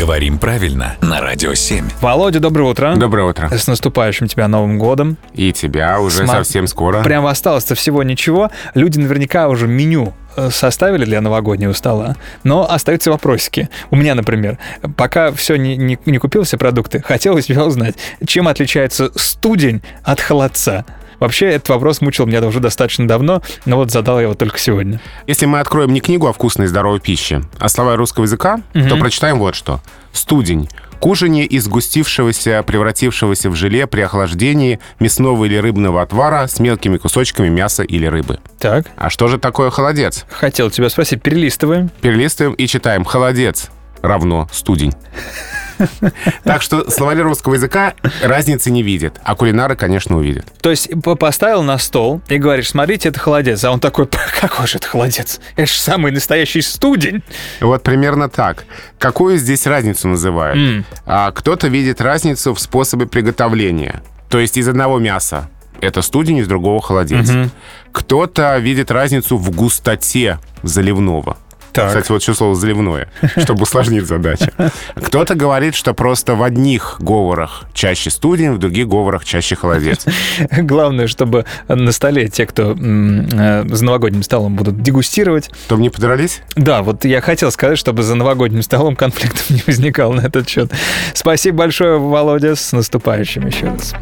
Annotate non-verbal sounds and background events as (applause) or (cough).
Говорим правильно на Радио 7. Володя, доброе утро. Доброе утро. С наступающим тебя Новым годом. И тебя уже Сма- совсем скоро. Прям осталось-то всего ничего. Люди наверняка уже меню э, составили для новогоднего стола, но остаются вопросики. У меня, например, пока все не, не, не купил все продукты, хотелось бы узнать, чем отличается студень от холодца. Вообще, этот вопрос мучил меня уже достаточно давно, но вот задал я его только сегодня. Если мы откроем не книгу о вкусной и здоровой пище, а слова русского языка, то прочитаем вот что. Студень. Кушанье из сгустившегося, превратившегося в желе при охлаждении мясного или рыбного отвара с мелкими кусочками мяса или рыбы. Так, А что же такое холодец? хотел тебя спросить, перелистываем. Перелистываем и читаем. Холодец равно студень. (laughs) Так что словари русского языка разницы не видят, а кулинары, конечно, увидят. То есть поставил на стол и говоришь, смотрите, это холодец. А он такой, какой же это холодец? Это же самый настоящий студень. Вот примерно так. Какую здесь разницу называют? А, кто-то видит разницу в способе приготовления. То есть из одного мяса это студень, из другого холодец. Кто-то видит разницу в густоте заливного. Так. Кстати, вот еще слово «заливное», чтобы усложнить задачу. Кто-то говорит, что просто в одних говорах чаще студень, в других говорах чаще холодец. Главное, чтобы на столе те, кто э, за новогодним столом будут дегустировать. Чтобы не подрались? Да, вот я хотел сказать, чтобы за новогодним столом конфликтов (laughs) не возникало на этот счет. Спасибо большое, Володя, с наступающим еще раз.